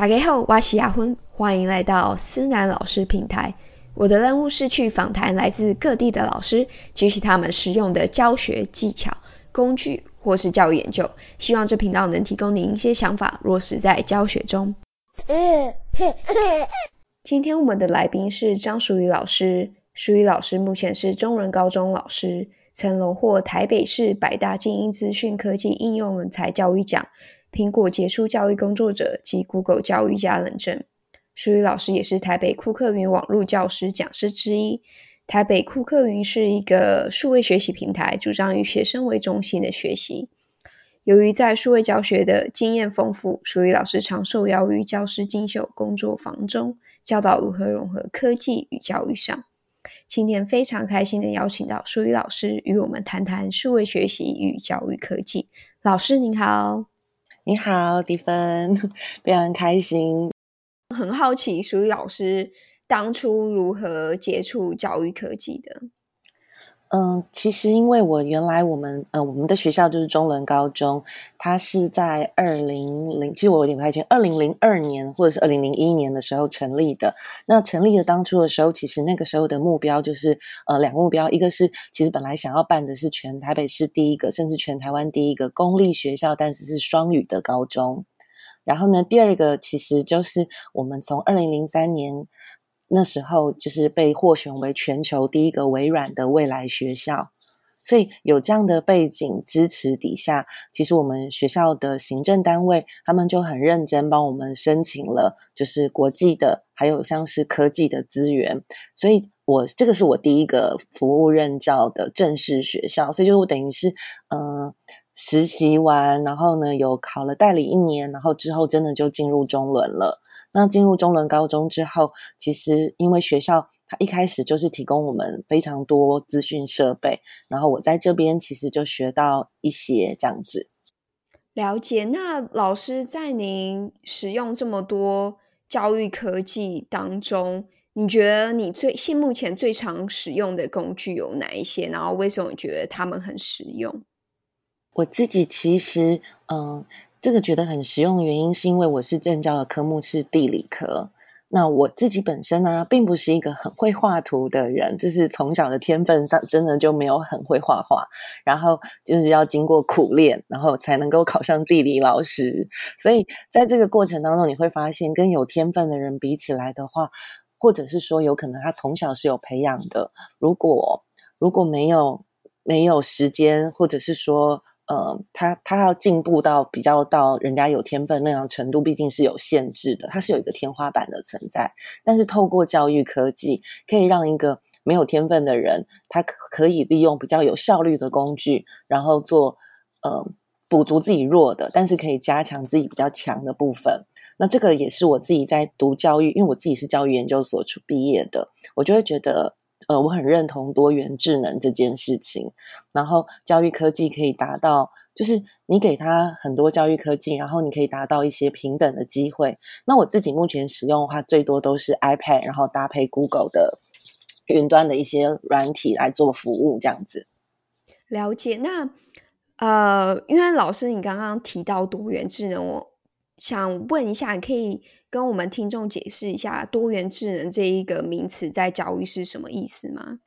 大家好，我是亚芬，欢迎来到思南老师平台。我的任务是去访谈来自各地的老师，举起他们实用的教学技巧、工具或是教育研究，希望这频道能提供您一些想法，落实在教学中。今天我们的来宾是张淑宇老师，淑宇老师目前是中人高中老师，曾荣获台北市百大精英资讯科技应用人才教育奖。苹果杰出教育工作者及 Google 教育家认证，淑宇老师也是台北库克云网络教师讲师之一。台北库克云是一个数位学习平台，主张以学生为中心的学习。由于在数位教学的经验丰富，淑宇老师常受邀于教师进修工作坊中，教导如何融合科技与教育上。今天非常开心的邀请到淑宇老师与我们谈谈数位学习与教育科技。老师您好。你好，迪芬，非常开心。很好奇，淑宇老师当初如何接触教育科技的？嗯，其实因为我原来我们呃我们的学校就是中伦高中，它是在二零零，其实我有点不太清，二零零二年或者是二零零一年的时候成立的。那成立的当初的时候，其实那个时候的目标就是呃两个目标，一个是其实本来想要办的是全台北市第一个，甚至全台湾第一个公立学校，但是是双语的高中。然后呢，第二个其实就是我们从二零零三年。那时候就是被获选为全球第一个微软的未来学校，所以有这样的背景支持底下，其实我们学校的行政单位他们就很认真帮我们申请了，就是国际的，还有像是科技的资源。所以我这个是我第一个服务任教的正式学校，所以就我等于是嗯实习完，然后呢有考了代理一年，然后之后真的就进入中伦了。那进入中伦高中之后，其实因为学校它一开始就是提供我们非常多资讯设备，然后我在这边其实就学到一些这样子。了解。那老师在您使用这么多教育科技当中，你觉得你最现目前最常使用的工具有哪一些？然后为什么觉得他们很实用？我自己其实嗯。这个觉得很实用的原因，是因为我是任教的科目是地理科。那我自己本身呢，并不是一个很会画图的人，就是从小的天分上，真的就没有很会画画。然后就是要经过苦练，然后才能够考上地理老师。所以在这个过程当中，你会发现，跟有天分的人比起来的话，或者是说，有可能他从小是有培养的。如果如果没有没有时间，或者是说。呃，他他要进步到比较到人家有天分那样程度，毕竟是有限制的，它是有一个天花板的存在。但是透过教育科技，可以让一个没有天分的人，他可以利用比较有效率的工具，然后做呃补足自己弱的，但是可以加强自己比较强的部分。那这个也是我自己在读教育，因为我自己是教育研究所毕业的，我就会觉得。呃，我很认同多元智能这件事情，然后教育科技可以达到，就是你给他很多教育科技，然后你可以达到一些平等的机会。那我自己目前使用的话，最多都是 iPad，然后搭配 Google 的云端的一些软体来做服务，这样子。了解。那呃，因为老师你刚刚提到多元智能，我想问一下，可以？跟我们听众解释一下多元智能这一个名词在教育是什么意思吗？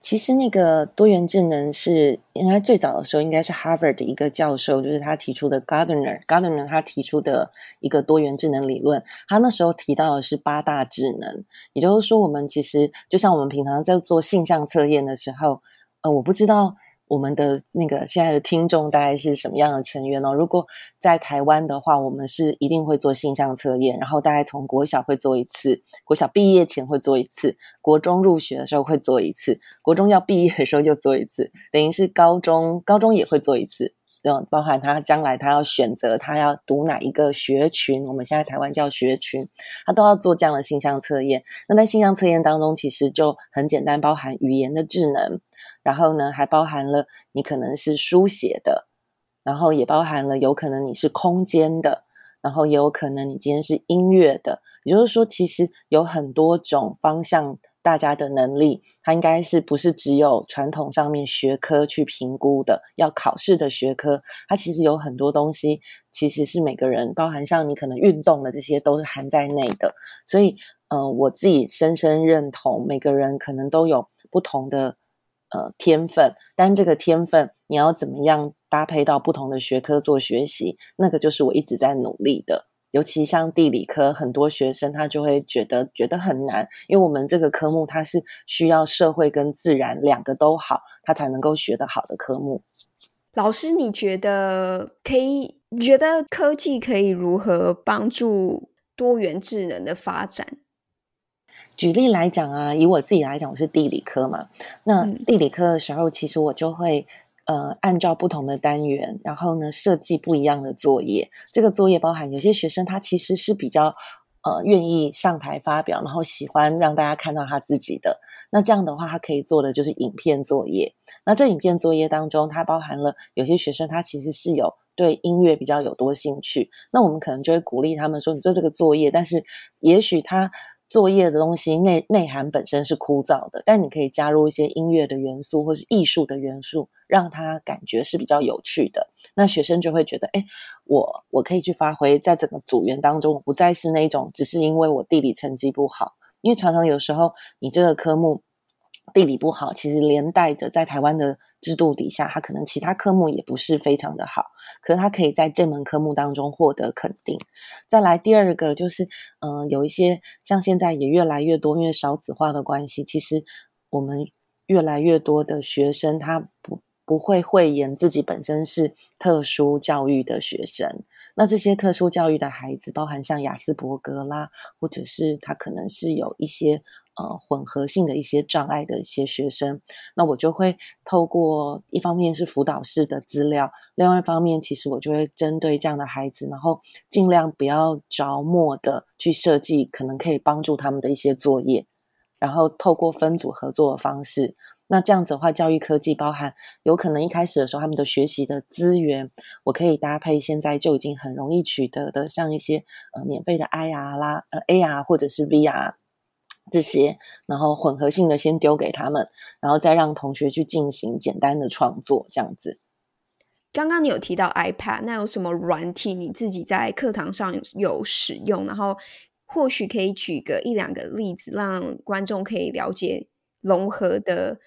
其实那个多元智能是应该最早的时候应该是 Harvard 的一个教授，就是他提出的 Gardner，Gardner 他提出的一个多元智能理论。他那时候提到的是八大智能，也就是说，我们其实就像我们平常在做性向测验的时候，呃，我不知道。我们的那个现在的听众大概是什么样的成员呢？如果在台湾的话，我们是一定会做性向测验，然后大概从国小会做一次，国小毕业前会做一次，国中入学的时候会做一次，国中要毕业的时候就做一次，等于是高中高中也会做一次。嗯，包含他将来他要选择他要读哪一个学群，我们现在台湾叫学群，他都要做这样的性向测验。那在性向测验当中，其实就很简单，包含语言的智能。然后呢，还包含了你可能是书写的，然后也包含了有可能你是空间的，然后也有可能你今天是音乐的。也就是说，其实有很多种方向大家的能力，它应该是不是只有传统上面学科去评估的，要考试的学科，它其实有很多东西，其实是每个人，包含像你可能运动的这些，都是含在内的。所以，呃，我自己深深认同，每个人可能都有不同的呃天分，但这个天分你要怎么样搭配到不同的学科做学习，那个就是我一直在努力的。尤其像地理科，很多学生他就会觉得觉得很难，因为我们这个科目它是需要社会跟自然两个都好，他才能够学得好的科目。老师，你觉得可以？你觉得科技可以如何帮助多元智能的发展？举例来讲啊，以我自己来讲，我是地理科嘛，那地理科的时候，其实我就会。呃，按照不同的单元，然后呢，设计不一样的作业。这个作业包含有些学生他其实是比较呃愿意上台发表，然后喜欢让大家看到他自己的。那这样的话，他可以做的就是影片作业。那这影片作业当中，它包含了有些学生他其实是有对音乐比较有多兴趣。那我们可能就会鼓励他们说：“你做这个作业，但是也许他。”作业的东西内内涵本身是枯燥的，但你可以加入一些音乐的元素或是艺术的元素，让他感觉是比较有趣的。那学生就会觉得，哎，我我可以去发挥，在整个组员当中，我不再是那种只是因为我地理成绩不好，因为常常有时候你这个科目地理不好，其实连带着在台湾的。制度底下，他可能其他科目也不是非常的好，可是他可以在这门科目当中获得肯定。再来第二个就是，嗯，有一些像现在也越来越多，因为少子化的关系，其实我们越来越多的学生他不不会讳言自己本身是特殊教育的学生。那这些特殊教育的孩子，包含像雅斯伯格啦，或者是他可能是有一些。呃，混合性的一些障碍的一些学生，那我就会透过一方面是辅导室的资料，另外一方面，其实我就会针对这样的孩子，然后尽量不要着墨的去设计可能可以帮助他们的一些作业，然后透过分组合作的方式，那这样子的话，教育科技包含有可能一开始的时候他们的学习的资源，我可以搭配现在就已经很容易取得的，像一些呃免费的 IR 啦，呃 AR 或者是 VR。这些，然后混合性的先丢给他们，然后再让同学去进行简单的创作，这样子。刚刚你有提到 iPad，那有什么软体你自己在课堂上有使用？然后或许可以举个一两个例子，让观众可以了解融合的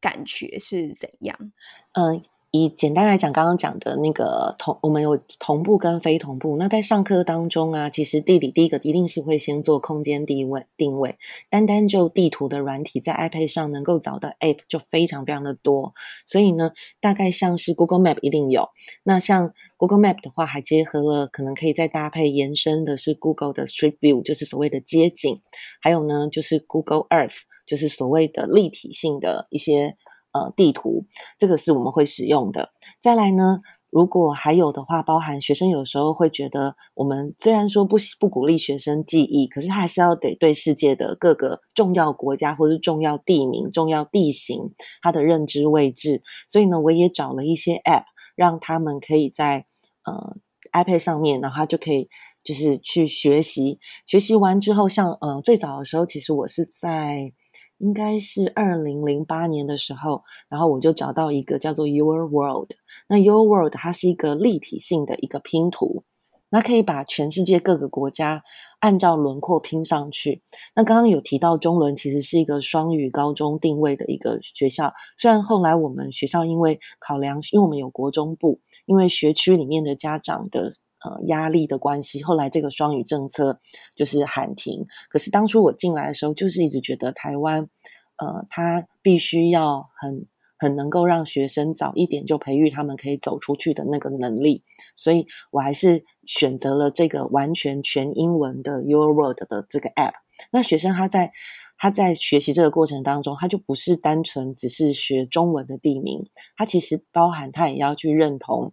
感觉是怎样。嗯。以简单来讲，刚刚讲的那个同，我们有同步跟非同步。那在上课当中啊，其实地理第一个一定是会先做空间定位定位。单单就地图的软体，在 iPad 上能够找到 App 就非常非常的多。所以呢，大概像是 Google Map 一定有。那像 Google Map 的话，还结合了可能可以再搭配延伸的是 Google 的 Street View，就是所谓的街景。还有呢，就是 Google Earth，就是所谓的立体性的一些。呃，地图这个是我们会使用的。再来呢，如果还有的话，包含学生有时候会觉得，我们虽然说不不鼓励学生记忆，可是他还是要得对世界的各个重要国家或是重要地名、重要地形，他的认知位置。所以呢，我也找了一些 App，让他们可以在呃 iPad 上面，然后就可以就是去学习。学习完之后，像呃最早的时候，其实我是在。应该是二零零八年的时候，然后我就找到一个叫做 Your World。那 Your World 它是一个立体性的一个拼图，那可以把全世界各个国家按照轮廓拼上去。那刚刚有提到中伦其实是一个双语高中定位的一个学校，虽然后来我们学校因为考量，因为我们有国中部，因为学区里面的家长的。呃，压力的关系，后来这个双语政策就是喊停。可是当初我进来的时候，就是一直觉得台湾，呃，他必须要很很能够让学生早一点就培育他们可以走出去的那个能力，所以我还是选择了这个完全全英文的 Your World 的这个 App。那学生他在他在学习这个过程当中，他就不是单纯只是学中文的地名，他其实包含他也要去认同。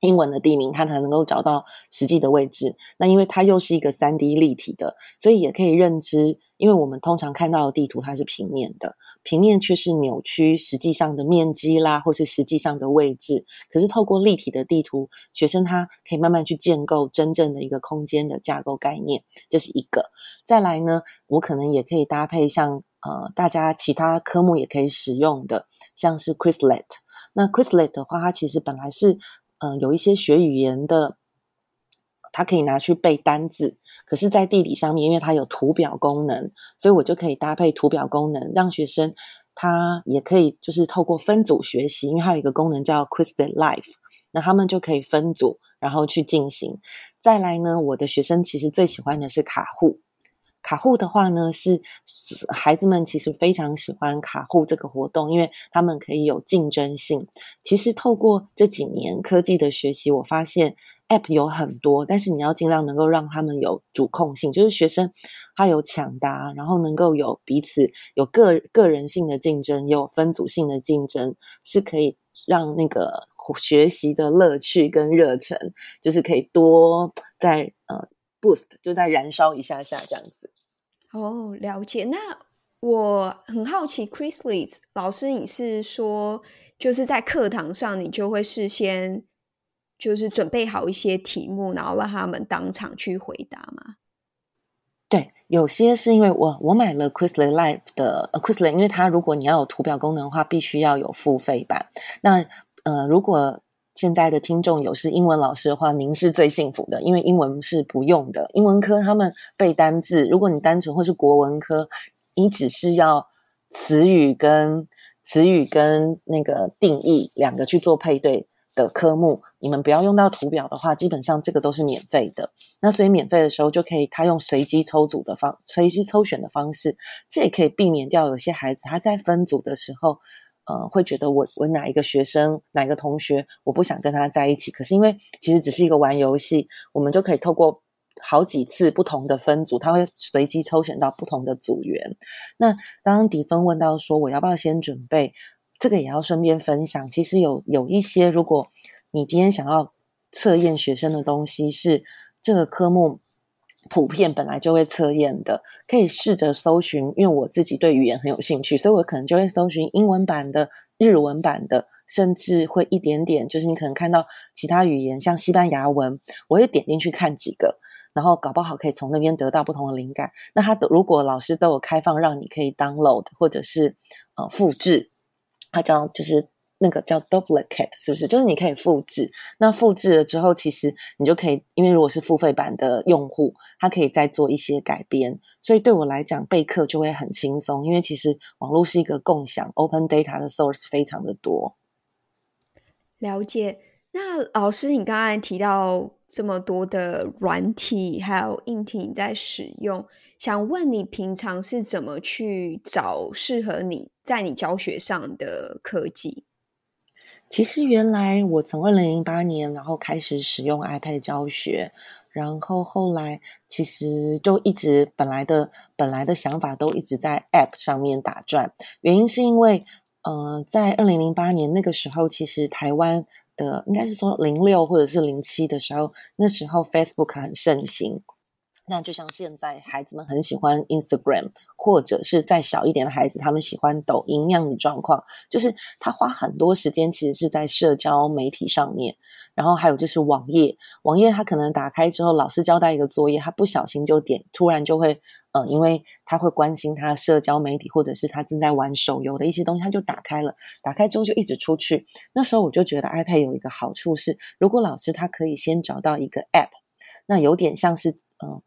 英文的地名，它才能够找到实际的位置。那因为它又是一个三 D 立体的，所以也可以认知。因为我们通常看到的地图它是平面的，平面却是扭曲实际上的面积啦，或是实际上的位置。可是透过立体的地图，学生他可以慢慢去建构真正的一个空间的架构概念，这是一个。再来呢，我可能也可以搭配像。呃大家其他科目也可以使用的，像是 Quizlet。那 Quizlet 的话，它其实本来是嗯有一些学语言的，它可以拿去背单字，可是，在地理上面，因为它有图表功能，所以我就可以搭配图表功能，让学生他也可以就是透过分组学习，因为它有一个功能叫 Quizlet Live，那他们就可以分组。然后去进行，再来呢？我的学生其实最喜欢的是卡户。卡户的话呢，是孩子们其实非常喜欢卡户这个活动，因为他们可以有竞争性。其实透过这几年科技的学习，我发现 App 有很多，但是你要尽量能够让他们有主控性，就是学生他有抢答，然后能够有彼此有个个人性的竞争，也有分组性的竞争，是可以让那个。学习的乐趣跟热忱，就是可以多在呃 boost，就在燃烧一下下这样子。哦，了解。那我很好奇，Chrisley 老师，你是说就是在课堂上，你就会事先就是准备好一些题目，然后让他们当场去回答吗？对，有些是因为我我买了 Quizlet Live 的 Quizlet，因为它如果你要有图表功能的话，必须要有付费版。那呃，如果现在的听众有是英文老师的话，您是最幸福的，因为英文是不用的。英文科他们背单字，如果你单纯或是国文科，你只是要词语跟词语跟那个定义两个去做配对的科目，你们不要用到图表的话，基本上这个都是免费的。那所以免费的时候就可以，他用随机抽组的方，随机抽选的方式，这也可以避免掉有些孩子他在分组的时候。呃，会觉得我我哪一个学生哪一个同学，我不想跟他在一起。可是因为其实只是一个玩游戏，我们就可以透过好几次不同的分组，他会随机抽选到不同的组员。那刚刚迪芬问到说，我要不要先准备？这个也要顺便分享。其实有有一些，如果你今天想要测验学生的东西是这个科目。普遍本来就会测验的，可以试着搜寻，因为我自己对语言很有兴趣，所以我可能就会搜寻英文版的、日文版的，甚至会一点点，就是你可能看到其他语言，像西班牙文，我会点进去看几个，然后搞不好可以从那边得到不同的灵感。那他如果老师都有开放让你可以 download 或者是呃复制，它叫就是。那个叫 duplicate 是不是？就是你可以复制，那复制了之后，其实你就可以，因为如果是付费版的用户，他可以再做一些改编。所以对我来讲，备课就会很轻松，因为其实网络是一个共享 open data 的 source 非常的多。了解。那老师，你刚才提到这么多的软体还有硬体你在使用，想问你平常是怎么去找适合你在你教学上的科技？其实原来我从二零零八年然后开始使用 iPad 教学，然后后来其实就一直本来的本来的想法都一直在 App 上面打转。原因是因为，呃，在二零零八年那个时候，其实台湾的应该是说零六或者是零七的时候，那时候 Facebook 很盛行。那就像现在孩子们很喜欢 Instagram，或者是再小一点的孩子，他们喜欢抖音样的状况，就是他花很多时间其实是在社交媒体上面。然后还有就是网页，网页他可能打开之后，老师交代一个作业，他不小心就点，突然就会，呃，因为他会关心他社交媒体，或者是他正在玩手游的一些东西，他就打开了，打开之后就一直出去。那时候我就觉得 iPad 有一个好处是，如果老师他可以先找到一个 App，那有点像是，嗯。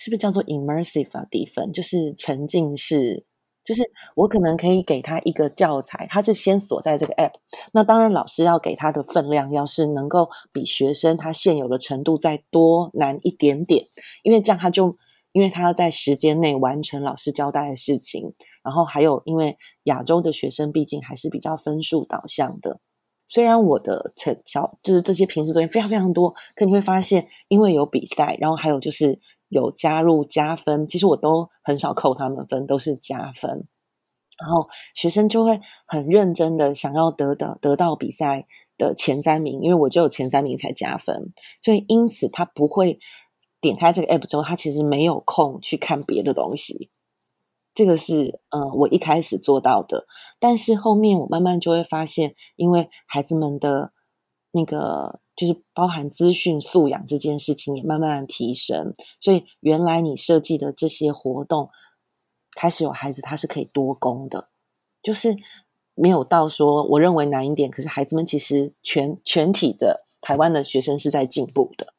是不是叫做 immersive 啊？底分就是沉浸式，就是我可能可以给他一个教材，他是先锁在这个 app。那当然，老师要给他的分量，要是能够比学生他现有的程度再多难一点点，因为这样他就，因为他要在时间内完成老师交代的事情。然后还有，因为亚洲的学生毕竟还是比较分数导向的，虽然我的成小就是这些平时东西非常非常多，可你会发现，因为有比赛，然后还有就是。有加入加分，其实我都很少扣他们分，都是加分。然后学生就会很认真的想要得到得到比赛的前三名，因为我只有前三名才加分，所以因此他不会点开这个 app 之后，他其实没有空去看别的东西。这个是嗯，我一开始做到的，但是后面我慢慢就会发现，因为孩子们的那个。就是包含资讯素养这件事情也慢慢的提升，所以原来你设计的这些活动，开始有孩子他是可以多工的，就是没有到说我认为难一点，可是孩子们其实全全体的台湾的学生是在进步的。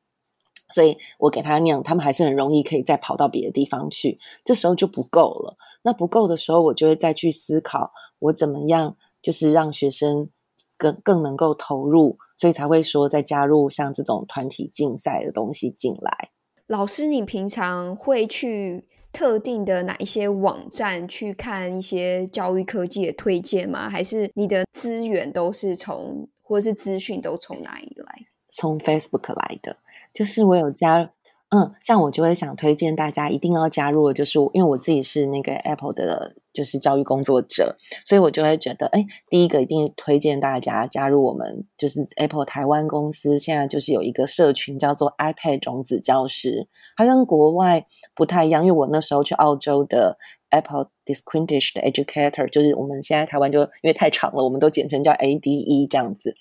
所以我给他那样，他们还是很容易可以再跑到别的地方去。这时候就不够了。那不够的时候，我就会再去思考，我怎么样就是让学生更更能够投入，所以才会说再加入像这种团体竞赛的东西进来。老师，你平常会去特定的哪一些网站去看一些教育科技的推荐吗？还是你的资源都是从，或者是资讯都从哪里来？从 Facebook 来的。就是我有加，嗯，像我就会想推荐大家一定要加入的，就是因为我自己是那个 Apple 的，就是教育工作者，所以我就会觉得，哎，第一个一定推荐大家加入我们，就是 Apple 台湾公司现在就是有一个社群叫做 iPad 种子教师，它跟国外不太一样，因为我那时候去澳洲的 Apple Distinguished Educator，就是我们现在台湾就因为太长了，我们都简称叫 ADE 这样子，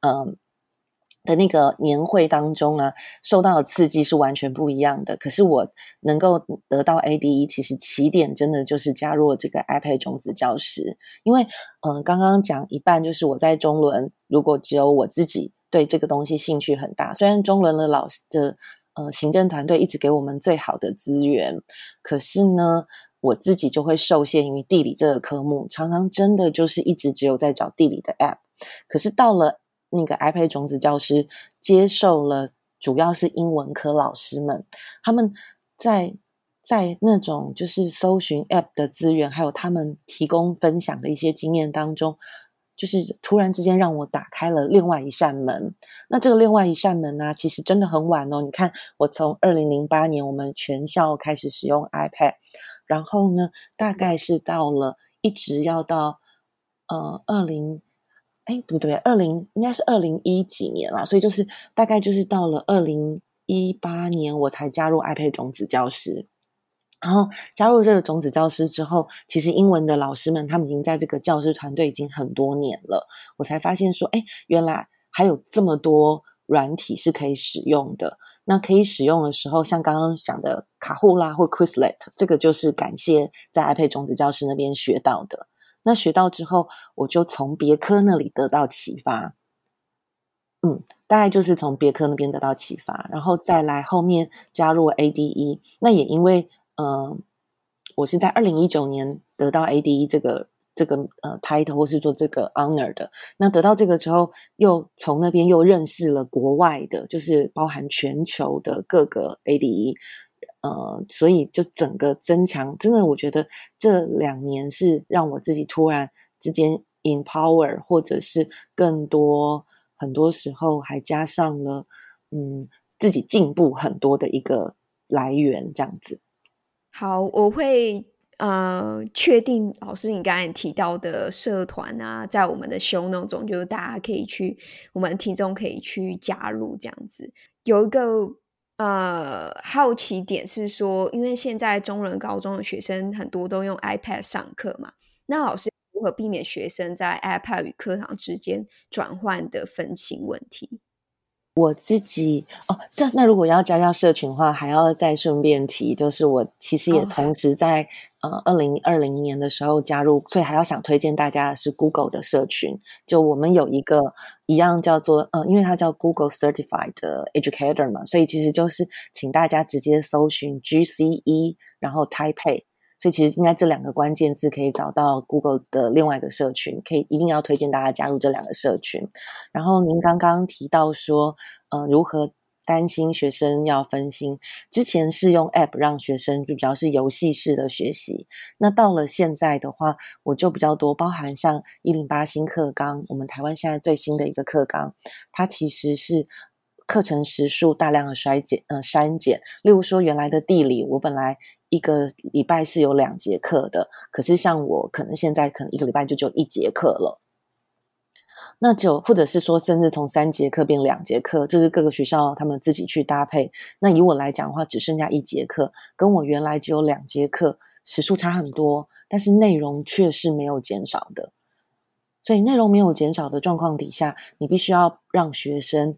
嗯。的那个年会当中啊，受到的刺激是完全不一样的。可是我能够得到 ADE，其实起点真的就是加入了这个 iPad 种子教师。因为，嗯，刚刚讲一半就是我在中伦，如果只有我自己对这个东西兴趣很大，虽然中伦的老师的呃行政团队一直给我们最好的资源，可是呢，我自己就会受限于地理这个科目，常常真的就是一直只有在找地理的 App。可是到了那个 iPad 种子教师接受了，主要是英文科老师们，他们在在那种就是搜寻 App 的资源，还有他们提供分享的一些经验当中，就是突然之间让我打开了另外一扇门。那这个另外一扇门呢，其实真的很晚哦。你看，我从二零零八年我们全校开始使用 iPad，然后呢，大概是到了一直要到呃二零。哎，不对，二零应该是二零一几年啦，所以就是大概就是到了二零一八年，我才加入 iPad 种子教师。然后加入这个种子教师之后，其实英文的老师们他们已经在这个教师团队已经很多年了。我才发现说，哎，原来还有这么多软体是可以使用的。那可以使用的时候，像刚刚讲的卡户啦或 Quizlet，这个就是感谢在 iPad 种子教师那边学到的。那学到之后，我就从别科那里得到启发，嗯，大概就是从别科那边得到启发，然后再来后面加入 ADE。那也因为，嗯，我是在二零一九年得到 ADE 这个这个呃 title 或是做这个 honor 的。那得到这个之后，又从那边又认识了国外的，就是包含全球的各个 ADE。呃，所以就整个增强，真的，我觉得这两年是让我自己突然之间 empower，或者是更多，很多时候还加上了，嗯，自己进步很多的一个来源，这样子。好，我会呃确定老师你刚才提到的社团啊，在我们的 show 那种，就是大家可以去，我们听众可以去加入这样子，有一个。呃，好奇点是说，因为现在中人高中的学生很多都用 iPad 上课嘛，那老师如何避免学生在 iPad 与课堂之间转换的分心问题？我自己哦，那那如果要加加社群的话，还要再顺便提，就是我其实也同时在。呃，二零二零年的时候加入，所以还要想推荐大家的是 Google 的社群。就我们有一个一样叫做呃，因为它叫 Google Certified Educator 嘛，所以其实就是请大家直接搜寻 GCE，然后 Taipei。所以其实应该这两个关键字可以找到 Google 的另外一个社群，可以一定要推荐大家加入这两个社群。然后您刚刚提到说，呃，如何？担心学生要分心，之前是用 App 让学生就比较是游戏式的学习。那到了现在的话，我就比较多包含像一零八新课纲，我们台湾现在最新的一个课纲，它其实是课程时数大量的衰减，呃，删减。例如说，原来的地理，我本来一个礼拜是有两节课的，可是像我可能现在可能一个礼拜就只有一节课了。那就或者是说，甚至从三节课变两节课，这是各个学校他们自己去搭配。那以我来讲的话，只剩下一节课，跟我原来只有两节课，时数差很多，但是内容却是没有减少的。所以内容没有减少的状况底下，你必须要让学生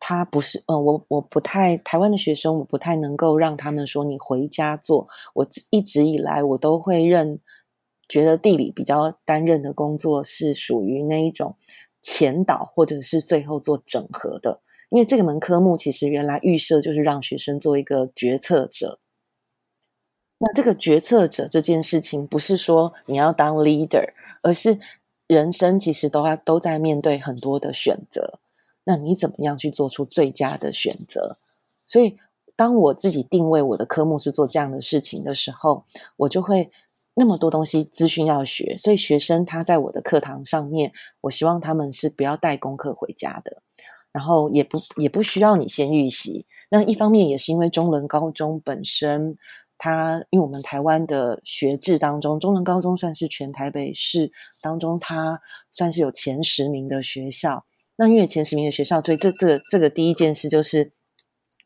他不是，呃，我我不太台湾的学生，我不太能够让他们说你回家做。我一直以来我都会认，觉得地理比较担任的工作是属于那一种前导或者是最后做整合的，因为这个门科目其实原来预设就是让学生做一个决策者。那这个决策者这件事情，不是说你要当 leader，而是人生其实都要都在面对很多的选择。那你怎么样去做出最佳的选择？所以，当我自己定位我的科目是做这样的事情的时候，我就会那么多东西资讯要学。所以，学生他在我的课堂上面，我希望他们是不要带功课回家的，然后也不也不需要你先预习。那一方面也是因为中伦高中本身，它因为我们台湾的学制当中，中伦高中算是全台北市当中，它算是有前十名的学校。那因为前十名的学校，所以这这这个第一件事就是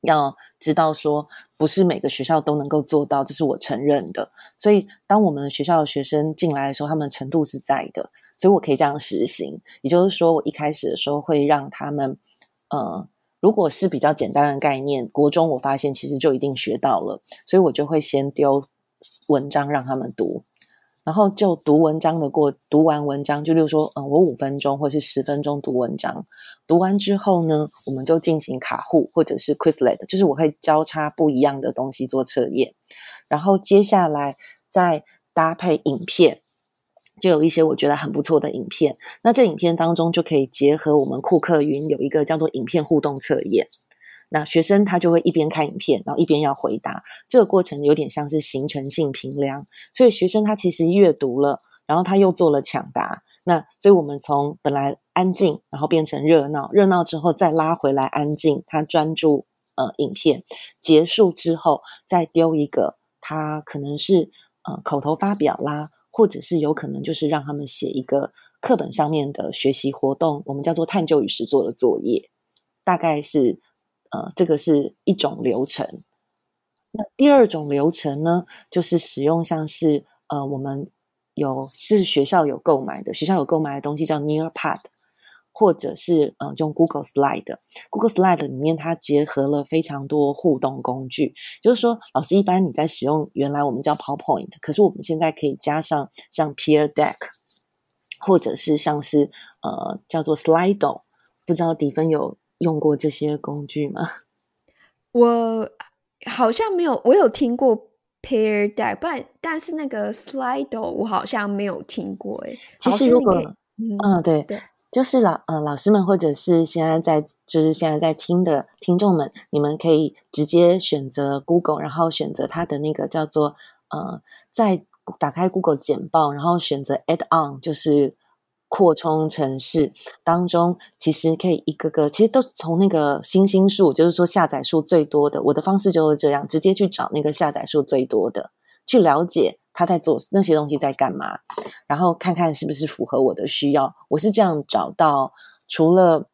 要知道说，不是每个学校都能够做到，这是我承认的。所以当我们学校的学生进来的时候，他们程度是在的，所以我可以这样实行。也就是说，我一开始的时候会让他们，呃，如果是比较简单的概念，国中我发现其实就一定学到了，所以我就会先丢文章让他们读。然后就读文章的过，读完文章就例如说，嗯，我五分钟或是十分钟读文章，读完之后呢，我们就进行卡户或者是 Quizlet，就是我会交叉不一样的东西做测验，然后接下来再搭配影片，就有一些我觉得很不错的影片，那这影片当中就可以结合我们库克云有一个叫做影片互动测验。那学生他就会一边看影片，然后一边要回答，这个过程有点像是形成性评量。所以学生他其实阅读了，然后他又做了抢答。那所以我们从本来安静，然后变成热闹，热闹之后再拉回来安静，他专注呃影片结束之后，再丢一个他可能是呃口头发表啦，或者是有可能就是让他们写一个课本上面的学习活动，我们叫做探究与实作的作业，大概是。呃，这个是一种流程。那第二种流程呢，就是使用像是呃，我们有是学校有购买的，学校有购买的东西叫 Nearpad，或者是呃用 Google Slide。Google Slide 里面它结合了非常多互动工具，就是说老师一般你在使用原来我们叫 PowerPoint，可是我们现在可以加上像 Peer Deck，或者是像是呃叫做 Slido，不知道迪芬有。用过这些工具吗？我好像没有，我有听过 Pair Deck，但但是那个 Slido 我好像没有听过。哎，其实如果嗯，对对，就是老呃老师们或者是现在在就是现在在听的听众们，你们可以直接选择 Google，然后选择它的那个叫做呃，在打开 Google 简报，然后选择 Add On，就是。扩充城市当中，其实可以一个个，其实都从那个星星数，就是说下载数最多的。我的方式就是这样，直接去找那个下载数最多的，去了解他在做那些东西在干嘛，然后看看是不是符合我的需要。我是这样找到，除了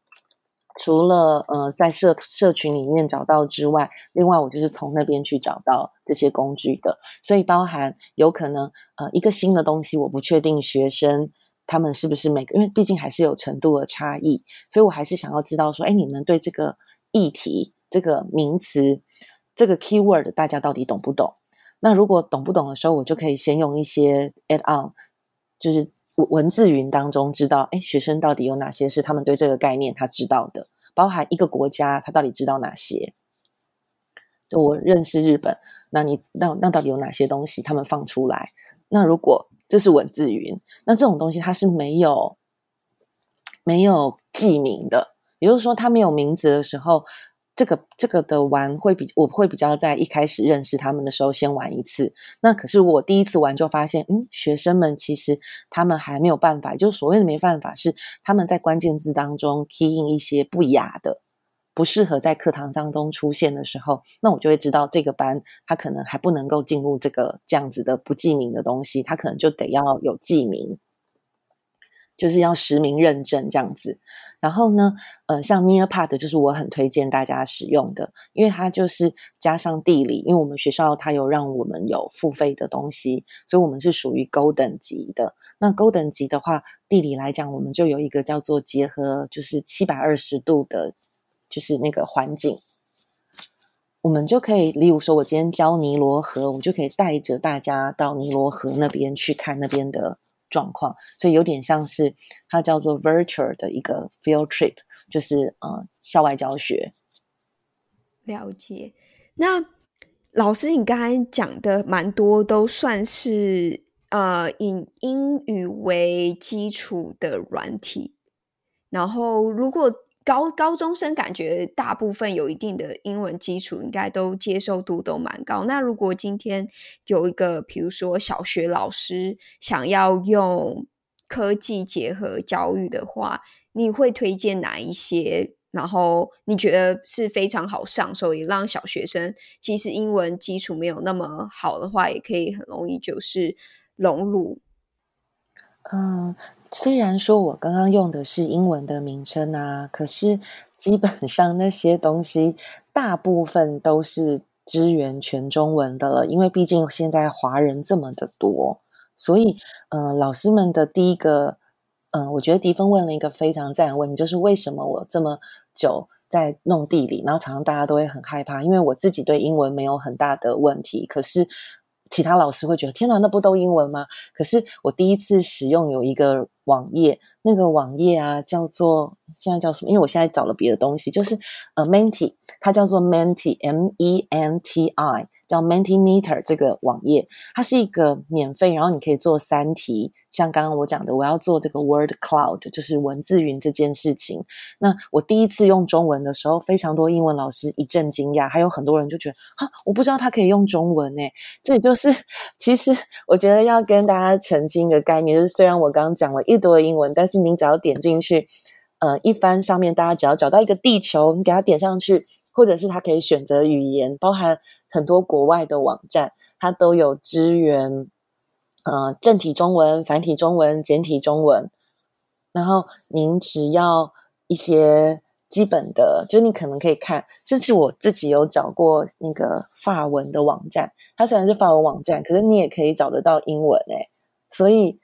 除了呃在社社群里面找到之外，另外我就是从那边去找到这些工具的。所以包含有可能呃一个新的东西，我不确定学生。他们是不是每个？因为毕竟还是有程度的差异，所以我还是想要知道说，哎，你们对这个议题、这个名词、这个 keyword，大家到底懂不懂？那如果懂不懂的时候，我就可以先用一些 add on，就是文字云当中知道，哎，学生到底有哪些是他们对这个概念他知道的，包含一个国家他到底知道哪些？我认识日本，那你那那到底有哪些东西他们放出来？那如果这是文字云，那这种东西它是没有没有记名的，也就是说，它没有名字的时候，这个这个的玩会比我会比较在一开始认识他们的时候先玩一次。那可是我第一次玩就发现，嗯，学生们其实他们还没有办法，就是所谓的没办法，是他们在关键字当中 key in 一些不雅的。不适合在课堂当中出现的时候，那我就会知道这个班他可能还不能够进入这个这样子的不记名的东西，他可能就得要有记名，就是要实名认证这样子。然后呢，呃，像 Nearpad 就是我很推荐大家使用的，因为它就是加上地理，因为我们学校它有让我们有付费的东西，所以我们是属于高等级的。那高等级的话，地理来讲，我们就有一个叫做结合，就是七百二十度的。就是那个环境。我们就可以，例如说，我今天教尼罗河，我就可以带着大家到尼罗河那边去看那边的状况，所以有点像是它叫做 virtual 的一个 field trip，就是呃校外教学。了解。那老师，你刚才讲的蛮多，都算是呃以英语为基础的软体，然后如果。高高中生感觉大部分有一定的英文基础，应该都接受度都蛮高。那如果今天有一个，比如说小学老师想要用科技结合教育的话，你会推荐哪一些？然后你觉得是非常好上手，也让小学生其实英文基础没有那么好的话，也可以很容易就是融入。嗯，虽然说我刚刚用的是英文的名称啊，可是基本上那些东西大部分都是支援全中文的了，因为毕竟现在华人这么的多，所以嗯，老师们的第一个，嗯，我觉得迪芬问了一个非常赞的问题，就是为什么我这么久在弄地理，然后常常大家都会很害怕，因为我自己对英文没有很大的问题，可是。其他老师会觉得天哪，那不都英文吗？可是我第一次使用有一个网页，那个网页啊叫做现在叫什么？因为我现在找了别的东西，就是呃，Menti，它叫做 Menti，M E N T I。叫 Mentimeter 这个网页，它是一个免费，然后你可以做三题。像刚刚我讲的，我要做这个 Word Cloud，就是文字云这件事情。那我第一次用中文的时候，非常多英文老师一阵惊讶，还有很多人就觉得啊，我不知道它可以用中文诶。这也就是其实我觉得要跟大家澄清一个概念，就是虽然我刚刚讲了一堆英文，但是您只要点进去，呃，一翻上面，大家只要找到一个地球，你给它点上去，或者是它可以选择语言，包含。很多国外的网站，它都有支援，呃，正体中文、繁体中文、简体中文。然后您只要一些基本的，就你可能可以看，甚至我自己有找过那个法文的网站，它虽然是法文网站，可是你也可以找得到英文诶，所以。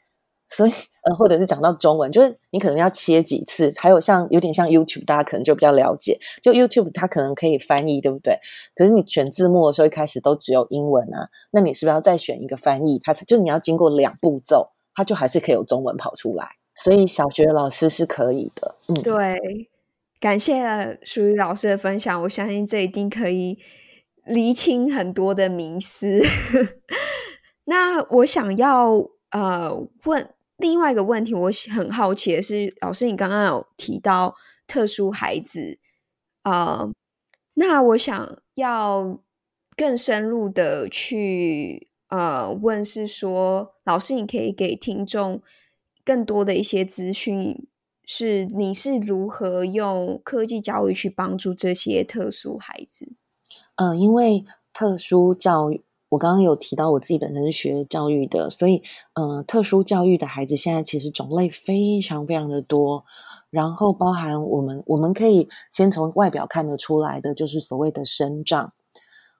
所以，呃，或者是讲到中文，就是你可能要切几次。还有像有点像 YouTube，大家可能就比较了解。就 YouTube 它可能可以翻译，对不对？可是你选字幕的时候，一开始都只有英文啊，那你是不是要再选一个翻译？它就你要经过两步骤，它就还是可以有中文跑出来。所以小学老师是可以的。嗯，对，感谢淑于老师的分享，我相信这一定可以厘清很多的迷思。那我想要。呃，问另外一个问题，我很好奇的是，老师，你刚刚有提到特殊孩子，呃，那我想要更深入的去呃问，是说，老师，你可以给听众更多的一些资讯，是你是如何用科技教育去帮助这些特殊孩子？嗯，因为特殊教育。我刚刚有提到我自己本身是学教育的，所以，嗯，特殊教育的孩子现在其实种类非常非常的多，然后包含我们我们可以先从外表看得出来的，就是所谓的生障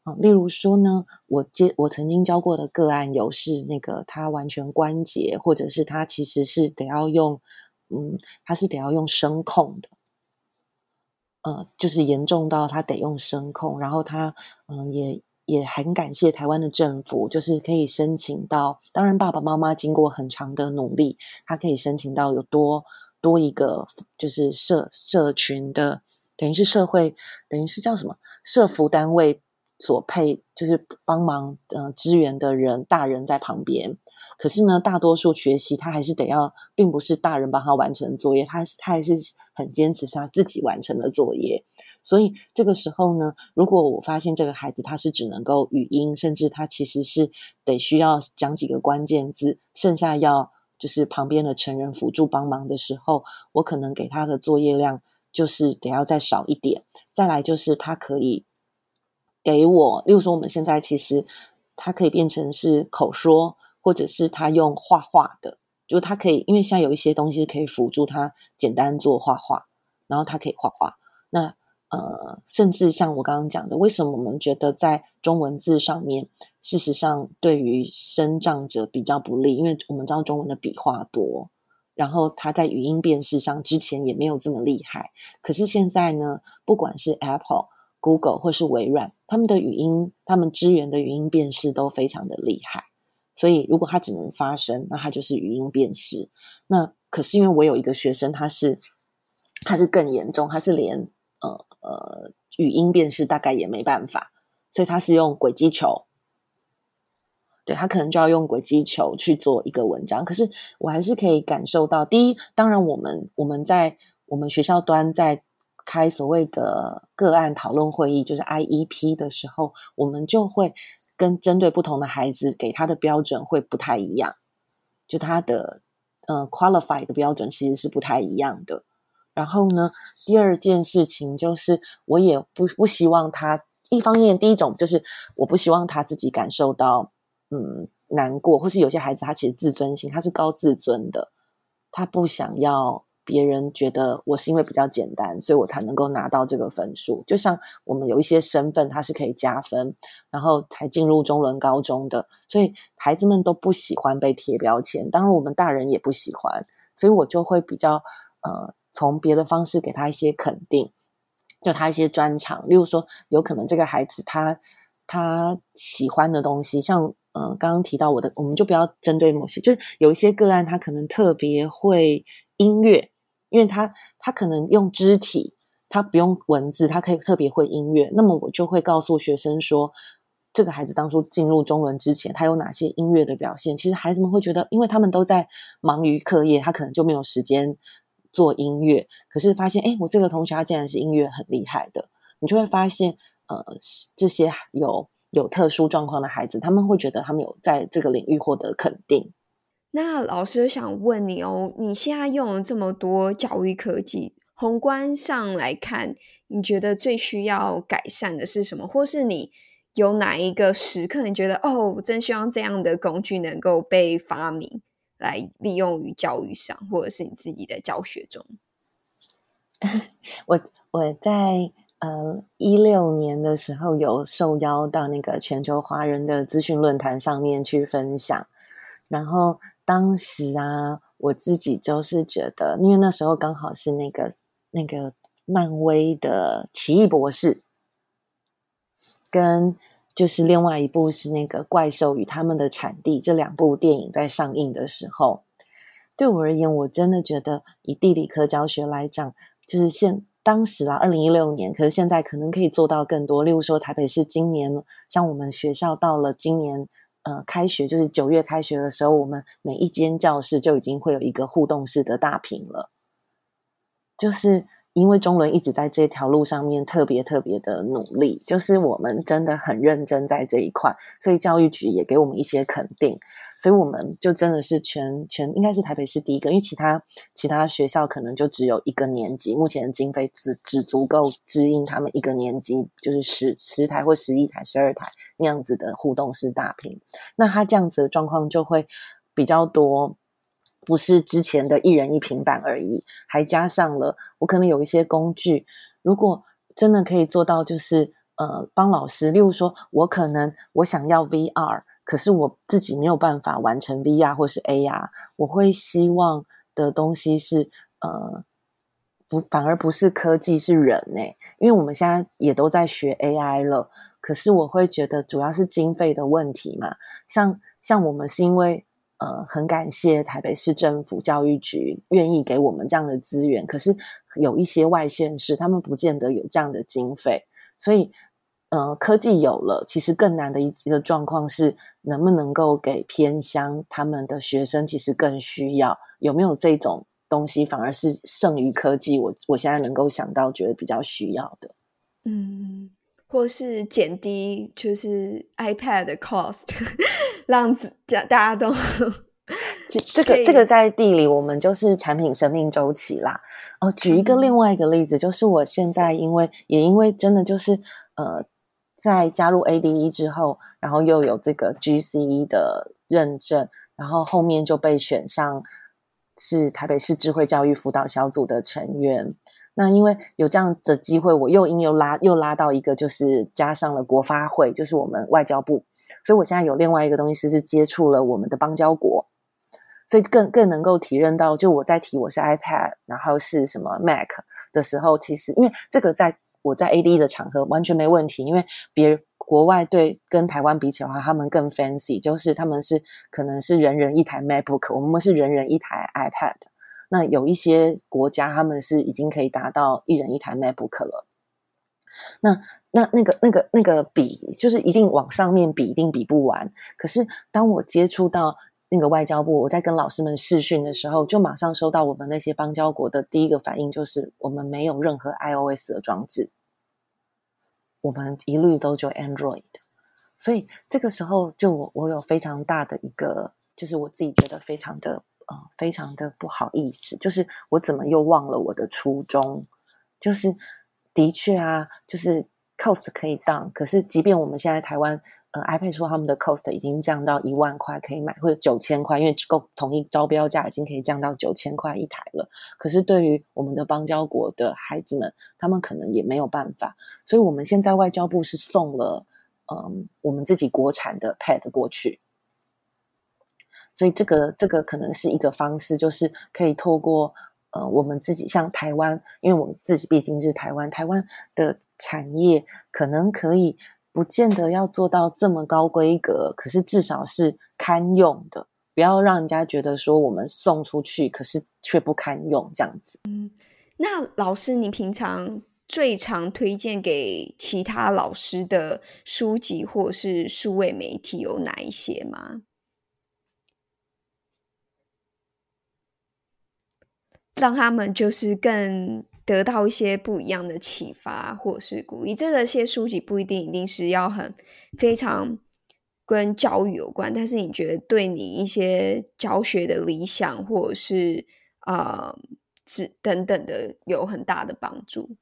啊，例如说呢，我接我曾经教过的个案有是那个他完全关节，或者是他其实是得要用，嗯，他是得要用声控的，呃，就是严重到他得用声控，然后他嗯也。也很感谢台湾的政府，就是可以申请到。当然，爸爸妈妈经过很长的努力，他可以申请到有多多一个，就是社社群的，等于是社会，等于是叫什么社服单位所配，就是帮忙呃支援的人，大人在旁边。可是呢，大多数学习他还是得要，并不是大人帮他完成作业，他他还是很坚持他自己完成的作业。所以这个时候呢，如果我发现这个孩子他是只能够语音，甚至他其实是得需要讲几个关键字，剩下要就是旁边的成人辅助帮忙的时候，我可能给他的作业量就是得要再少一点。再来就是他可以给我，例如说我们现在其实他可以变成是口说，或者是他用画画的，就他可以，因为现在有一些东西可以辅助他简单做画画，然后他可以画画，那。呃，甚至像我刚刚讲的，为什么我们觉得在中文字上面，事实上对于生长者比较不利？因为我们知道中文的笔画多，然后他在语音辨识上之前也没有这么厉害，可是现在呢，不管是 Apple、Google 或是微软，他们的语音，他们支援的语音辨识都非常的厉害。所以如果它只能发声，那它就是语音辨识。那可是因为我有一个学生，他是他是更严重，他是连呃呃语音辨识大概也没办法，所以他是用轨迹球。对他可能就要用轨迹球去做一个文章，可是我还是可以感受到，第一，当然我们我们在我们学校端在开所谓的个案讨论会议，就是 IEP 的时候，我们就会跟针对不同的孩子给他的标准会不太一样，就他的呃 qualify 的标准其实是不太一样的。然后呢，第二件事情就是，我也不不希望他一方面，第一种就是我不希望他自己感受到。嗯，难过，或是有些孩子他其实自尊心他是高自尊的，他不想要别人觉得我是因为比较简单，所以我才能够拿到这个分数。就像我们有一些身份，他是可以加分，然后才进入中伦高中的，所以孩子们都不喜欢被贴标签，当然我们大人也不喜欢，所以我就会比较呃，从别的方式给他一些肯定，就他一些专长，例如说，有可能这个孩子他他喜欢的东西，像。嗯，刚刚提到我的，我们就不要针对某些，就是有一些个案，他可能特别会音乐，因为他他可能用肢体，他不用文字，他可以特别会音乐。那么我就会告诉学生说，这个孩子当初进入中文之前，他有哪些音乐的表现？其实孩子们会觉得，因为他们都在忙于课业，他可能就没有时间做音乐。可是发现，哎，我这个同学他竟然是音乐很厉害的，你就会发现，呃，这些有。有特殊状况的孩子，他们会觉得他们有在这个领域获得肯定。那老师想问你哦，你现在用了这么多教育科技，宏观上来看，你觉得最需要改善的是什么？或是你有哪一个时刻，你觉得哦，真希望这样的工具能够被发明来利用于教育上，或者是你自己的教学中？我我在。呃，一六年的时候有受邀到那个全球华人的资讯论坛上面去分享，然后当时啊，我自己就是觉得，因为那时候刚好是那个那个漫威的奇异博士，跟就是另外一部是那个怪兽与他们的产地这两部电影在上映的时候，对我而言，我真的觉得以地理科教学来讲，就是现。当时啊，二零一六年，可是现在可能可以做到更多。例如说，台北市今年，像我们学校到了今年，呃，开学就是九月开学的时候，我们每一间教室就已经会有一个互动式的大屏了。就是因为中伦一直在这条路上面特别特别的努力，就是我们真的很认真在这一块，所以教育局也给我们一些肯定。所以我们就真的是全全应该是台北市第一个，因为其他其他学校可能就只有一个年级，目前经费只只足够支应他们一个年级，就是十十台或十一台、十二台那样子的互动式大屏。那他这样子的状况就会比较多，不是之前的一人一平板而已，还加上了我可能有一些工具，如果真的可以做到，就是呃帮老师，例如说我可能我想要 VR。可是我自己没有办法完成 VR 或是 AR，我会希望的东西是呃不反而不是科技是人呢，因为我们现在也都在学 AI 了。可是我会觉得主要是经费的问题嘛，像像我们是因为呃很感谢台北市政府教育局愿意给我们这样的资源，可是有一些外县市他们不见得有这样的经费，所以。呃，科技有了，其实更难的一一个状况是，能不能够给偏乡他们的学生，其实更需要有没有这种东西，反而是胜于科技。我我现在能够想到，觉得比较需要的，嗯，或是减低就是 iPad 的 cost，让大大家都这这个这个在地理，我们就是产品生命周期啦。哦，举一个另外一个例子，就是我现在因为也因为真的就是呃。在加入 ADE 之后，然后又有这个 GCE 的认证，然后后面就被选上是台北市智慧教育辅导小组的成员。那因为有这样的机会，我又因又拉又拉到一个，就是加上了国发会，就是我们外交部。所以我现在有另外一个东西是是接触了我们的邦交国，所以更更能够体认到，就我在提我是 iPad，然后是什么 Mac 的时候，其实因为这个在我在 AD 的场合完全没问题，因为别国外对跟台湾比起的话，他们更 fancy，就是他们是可能是人人一台 MacBook，我们是人人一台 iPad。那有一些国家他们是已经可以达到一人一台 MacBook 了。那那那个那个那个比，就是一定往上面比，一定比不完。可是当我接触到那个外交部，我在跟老师们试训的时候，就马上收到我们那些邦交国的第一个反应，就是我们没有任何 iOS 的装置，我们一律都就 Android。所以这个时候，就我我有非常大的一个，就是我自己觉得非常的呃，非常的不好意思，就是我怎么又忘了我的初衷，就是的确啊，就是 cost 可以 down，可是即便我们现在台湾。呃，iPad 说他们的 cost 已经降到一万块可以买，或者九千块，因为够统一招标价已经可以降到九千块一台了。可是对于我们的邦交国的孩子们，他们可能也没有办法。所以我们现在外交部是送了，嗯，我们自己国产的 Pad 过去。所以这个这个可能是一个方式，就是可以透过呃我们自己像台湾，因为我们自己毕竟是台湾，台湾的产业可能可以。不见得要做到这么高规格，可是至少是堪用的，不要让人家觉得说我们送出去，可是却不堪用这样子。嗯，那老师，你平常最常推荐给其他老师的书籍或是数位媒体有哪一些吗？让他们就是更。得到一些不一样的启发或者是鼓励，这个些书籍不一定一定是要很非常跟教育有关，但是你觉得对你一些教学的理想或者是呃，是等等的有很大的帮助。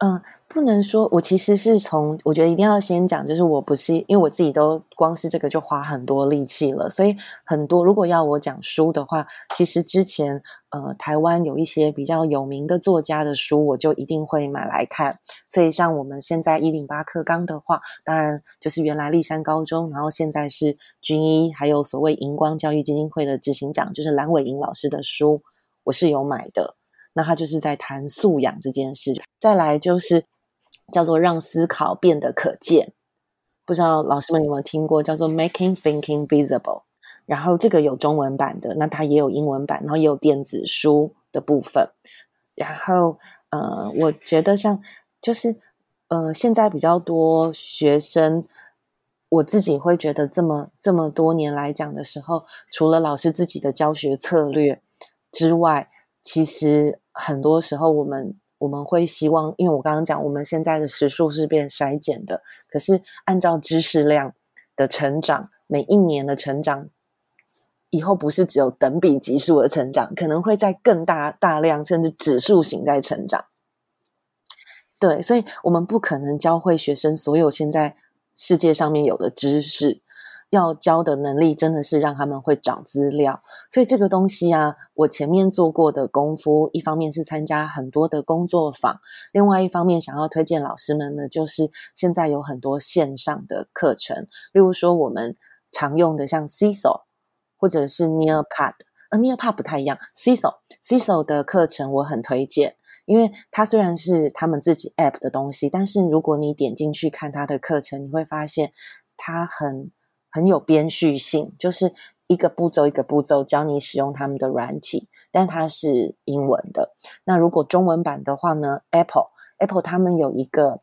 嗯，不能说，我其实是从我觉得一定要先讲，就是我不是因为我自己都光是这个就花很多力气了，所以很多如果要我讲书的话，其实之前呃台湾有一些比较有名的作家的书，我就一定会买来看。所以像我们现在一零八课纲的话，当然就是原来立山高中，然后现在是军医，还有所谓荧光教育基金会的执行长，就是蓝伟莹老师的书，我是有买的。那他就是在谈素养这件事。再来就是叫做让思考变得可见，不知道老师们有没有听过叫做 Making Thinking Visible。然后这个有中文版的，那它也有英文版，然后也有电子书的部分。然后呃，我觉得像就是呃，现在比较多学生，我自己会觉得这么这么多年来讲的时候，除了老师自己的教学策略之外，其实。很多时候，我们我们会希望，因为我刚刚讲，我们现在的时数是变筛减的，可是按照知识量的成长，每一年的成长，以后不是只有等比级数的成长，可能会在更大大量，甚至指数型在成长。对，所以我们不可能教会学生所有现在世界上面有的知识。要教的能力真的是让他们会找资料，所以这个东西啊，我前面做过的功夫，一方面是参加很多的工作坊，另外一方面想要推荐老师们呢，就是现在有很多线上的课程，例如说我们常用的像 CISO 或者是 Nearpad，呃 Nearpad 不太一样，CISO，CISO 的课程我很推荐，因为它虽然是他们自己 App 的东西，但是如果你点进去看它的课程，你会发现它很。很有编序性，就是一个步骤一个步骤教你使用他们的软体，但它是英文的。那如果中文版的话呢？Apple Apple 他们有一个，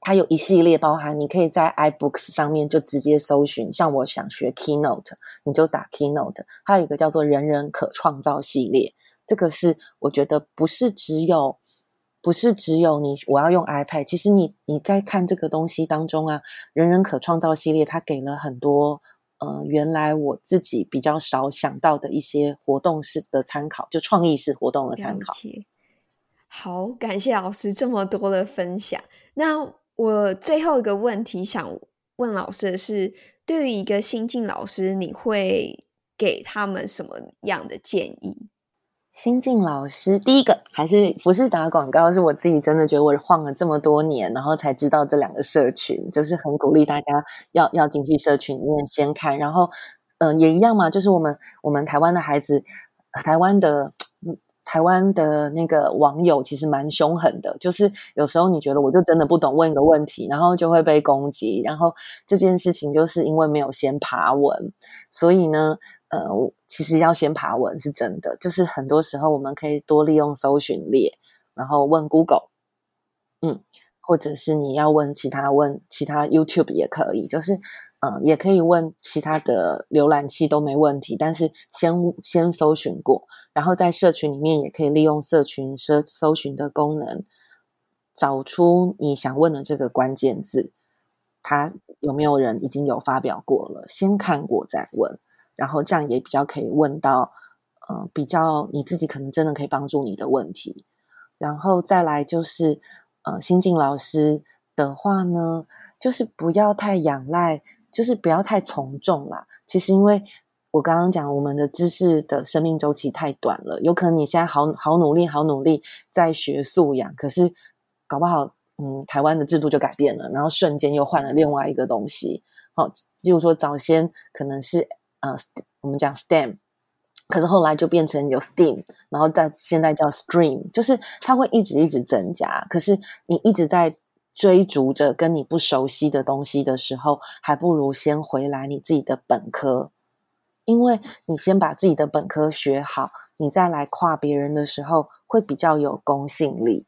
它有一系列包含，你可以在 iBooks 上面就直接搜寻。像我想学 Keynote，你就打 Keynote。它有一个叫做“人人可创造”系列，这个是我觉得不是只有。不是只有你，我要用 iPad。其实你你在看这个东西当中啊，人人可创造系列，它给了很多呃，原来我自己比较少想到的一些活动式的参考，就创意式活动的参考。好，感谢老师这么多的分享。那我最后一个问题想问老师的是，对于一个新进老师，你会给他们什么样的建议？新晋老师，第一个还是不是打广告？是我自己真的觉得我晃了这么多年，然后才知道这两个社群，就是很鼓励大家要要进去社群里面先看。然后嗯，也一样嘛，就是我们我们台湾的孩子，台湾的台湾的那个网友其实蛮凶狠的，就是有时候你觉得我就真的不懂，问一个问题，然后就会被攻击，然后这件事情就是因为没有先爬文，所以呢，呃，其实要先爬文是真的，就是很多时候我们可以多利用搜寻列，然后问 Google，嗯，或者是你要问其他问其他 YouTube 也可以，就是。嗯，也可以问其他的浏览器都没问题，但是先先搜寻过，然后在社群里面也可以利用社群搜搜寻的功能，找出你想问的这个关键字，他有没有人已经有发表过了，先看过再问，然后这样也比较可以问到，呃，比较你自己可能真的可以帮助你的问题，然后再来就是，呃，新进老师的话呢，就是不要太仰赖。就是不要太从众啦。其实，因为我刚刚讲，我们的知识的生命周期太短了，有可能你现在好好努力、好努力在学素养，可是搞不好，嗯，台湾的制度就改变了，然后瞬间又换了另外一个东西。好，例如说早先可能是呃，我们讲 STEM，可是后来就变成有 STEAM，然后在现在叫 STREAM，就是它会一直一直增加。可是你一直在。追逐着跟你不熟悉的东西的时候，还不如先回来你自己的本科，因为你先把自己的本科学好，你再来跨别人的时候，会比较有公信力。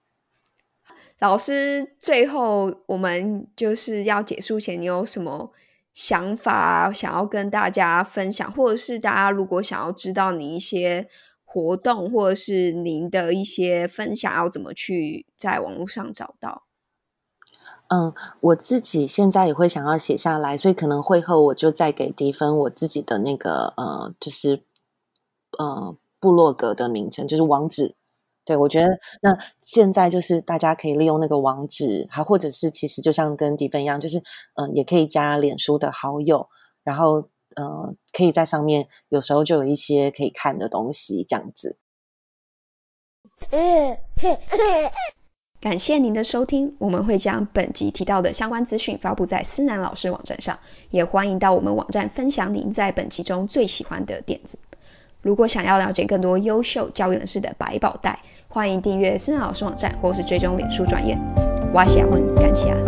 老师，最后我们就是要结束前，你有什么想法想要跟大家分享，或者是大家如果想要知道你一些活动，或者是您的一些分享，要怎么去在网络上找到？嗯，我自己现在也会想要写下来，所以可能会后我就再给迪芬我自己的那个呃，就是呃部落格的名称，就是网址。对我觉得那现在就是大家可以利用那个网址，还或者是其实就像跟迪芬一样，就是嗯，也可以加脸书的好友，然后呃，可以在上面有时候就有一些可以看的东西，这样子。感谢您的收听，我们会将本集提到的相关资讯发布在思南老师网站上，也欢迎到我们网站分享您在本集中最喜欢的点子。如果想要了解更多优秀教育人士的百宝袋，欢迎订阅思老师网站或是追踪脸书专业。我是阿文，感谢。